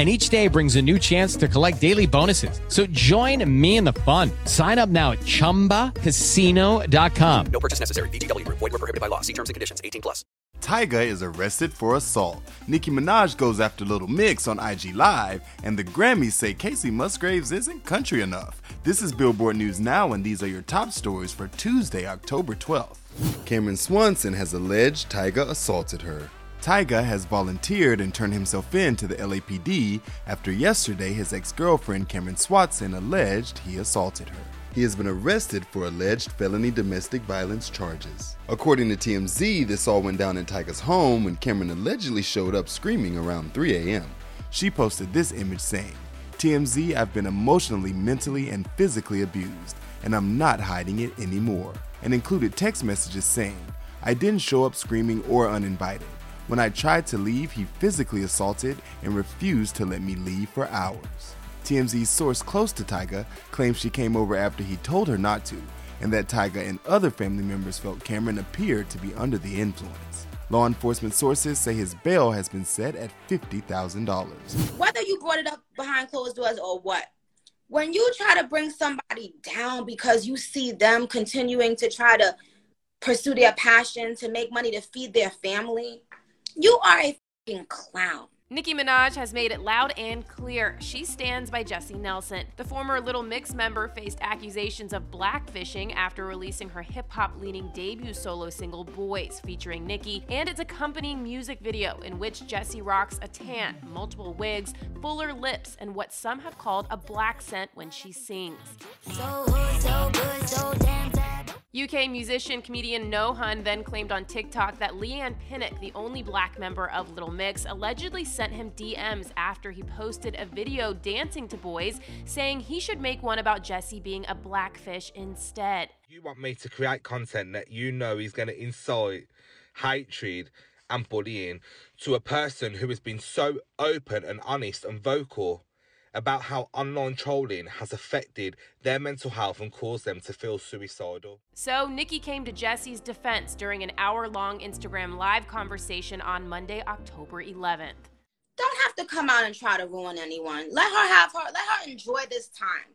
and each day brings a new chance to collect daily bonuses. So join me in the fun. Sign up now at ChumbaCasino.com. No purchase necessary. VGW. Void were prohibited by law. See terms and conditions. 18 plus. Tyga is arrested for assault. Nicki Minaj goes after Little Mix on IG Live, and the Grammys say Kacey Musgraves isn't country enough. This is Billboard News Now, and these are your top stories for Tuesday, October 12th. Camaryn Swanson has alleged Tyga assaulted her. Tyga has volunteered and turned himself in to the LAPD after yesterday his ex girlfriend Camaryn Swanson alleged he assaulted her. He has been arrested for alleged felony domestic violence charges. According to TMZ, this all went down in Tyga's home when Camaryn allegedly showed up screaming around 3 a.m. She posted this image saying, TMZ, I've been emotionally, mentally, and physically abused, and I'm not hiding it anymore. And included text messages saying, I didn't show up screaming or uninvited. When I tried to leave, he physically assaulted and refused to let me leave for hours. TMZ's source close to Tyga claims she came over after he told her not to, and that Tyga and other family members felt Camaryn appeared to be under the influence. Law enforcement sources say his bail has been set at $50,000. Whether you brought it up behind closed doors or what, when you try to bring somebody down because you see them continuing to try to pursue their passion to make money to feed their family, you are a fucking clown. Nicki Minaj has made it loud and clear. She stands by Jesy Nelson. The former Little Mix member faced accusations of blackfishing after releasing her hip hop leaning debut solo single Boys, featuring Nicki, and its accompanying music video, in which Jesy rocks a tan, multiple wigs, fuller lips, and what some have called a blaccent when she sings. So, so good, so UK musician comedian No Hun then claimed on TikTok that Leigh-Anne Pinnock, the only black member of Little Mix, allegedly sent him DMs after he posted a video dancing to boys, saying he should make one about Jesy being a blackfish instead. You want me to create content that you know is going to incite hatred and bullying to a person who has been so open and honest and vocal about how online trolling has affected their mental health and caused them to feel suicidal. So, Nicki came to Jesy's defense during an hour long Instagram live conversation on Monday, October 11th. Don't have to come out and try to ruin anyone. Let her have her, let her enjoy this time.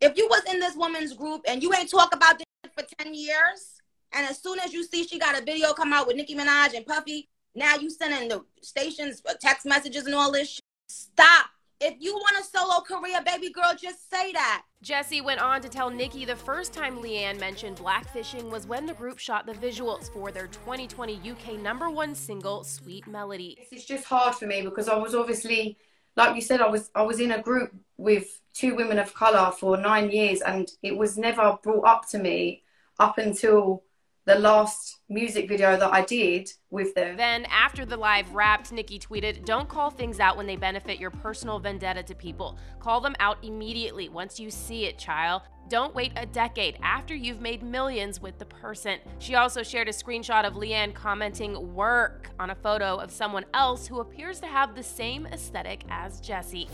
If you was in this woman's group and you ain't talk about this for 10 years, and as soon as you see she got a video come out with Nicki Minaj and Puffy, now you sending the stations text messages and all this. Shit. Stop if you want a solo career, baby girl, just say that. Jesy went on to tell Nicki the first time Leigh-Anne mentioned blackfishing was when the group shot the visuals for their 2020 UK number one single, Sweet Melody. It's just hard for me because I was obviously, like you said, I was I was in a group with two women of colour for nine years and it was never brought up to me up until the last music video that I did with them. Then, after the live wrapped, Nicki tweeted, Don't call things out when they benefit your personal vendetta to people. Call them out immediately once you see it, child. Don't wait a decade after you've made millions with the person. She also shared a screenshot of Leigh-Anne commenting work on a photo of someone else who appears to have the same aesthetic as Jesy.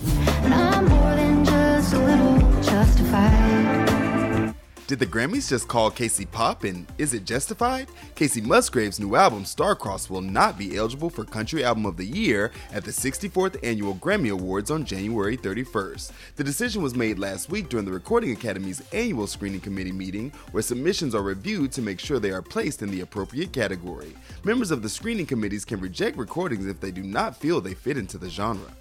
Did the Grammys just call Kacey pop and is it justified? Kacey Musgraves' new album Starcrossed will not be eligible for Country Album of the Year at the 64th Annual Grammy Awards on January 31st. The decision was made last week during the Recording Academy's annual screening committee meeting where submissions are reviewed to make sure they are placed in the appropriate category. Members of the screening committees can reject recordings if they do not feel they fit into the genre.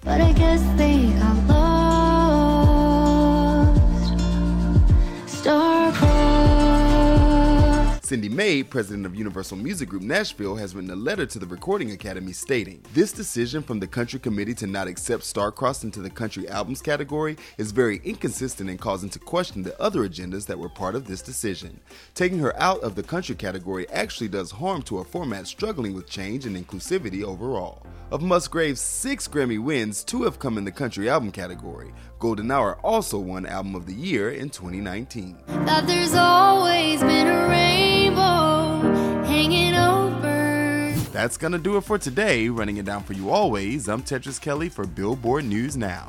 Cindy Mabe, president of Universal Music Group Nashville, has written a letter to the Recording Academy stating This decision from the Country Committee to not accept Starcrossed into the country albums category is very inconsistent and causing to question the other agendas that were part of this decision. Taking her out of the country category actually does harm to a format struggling with change and inclusivity overall. Of Musgrave's six Grammy wins, two have come in the country album category. Golden Hour also won Album of the Year in 2019. That's gonna do it for today. Running it down for you always, I'm Tetris Kelly for Billboard News Now.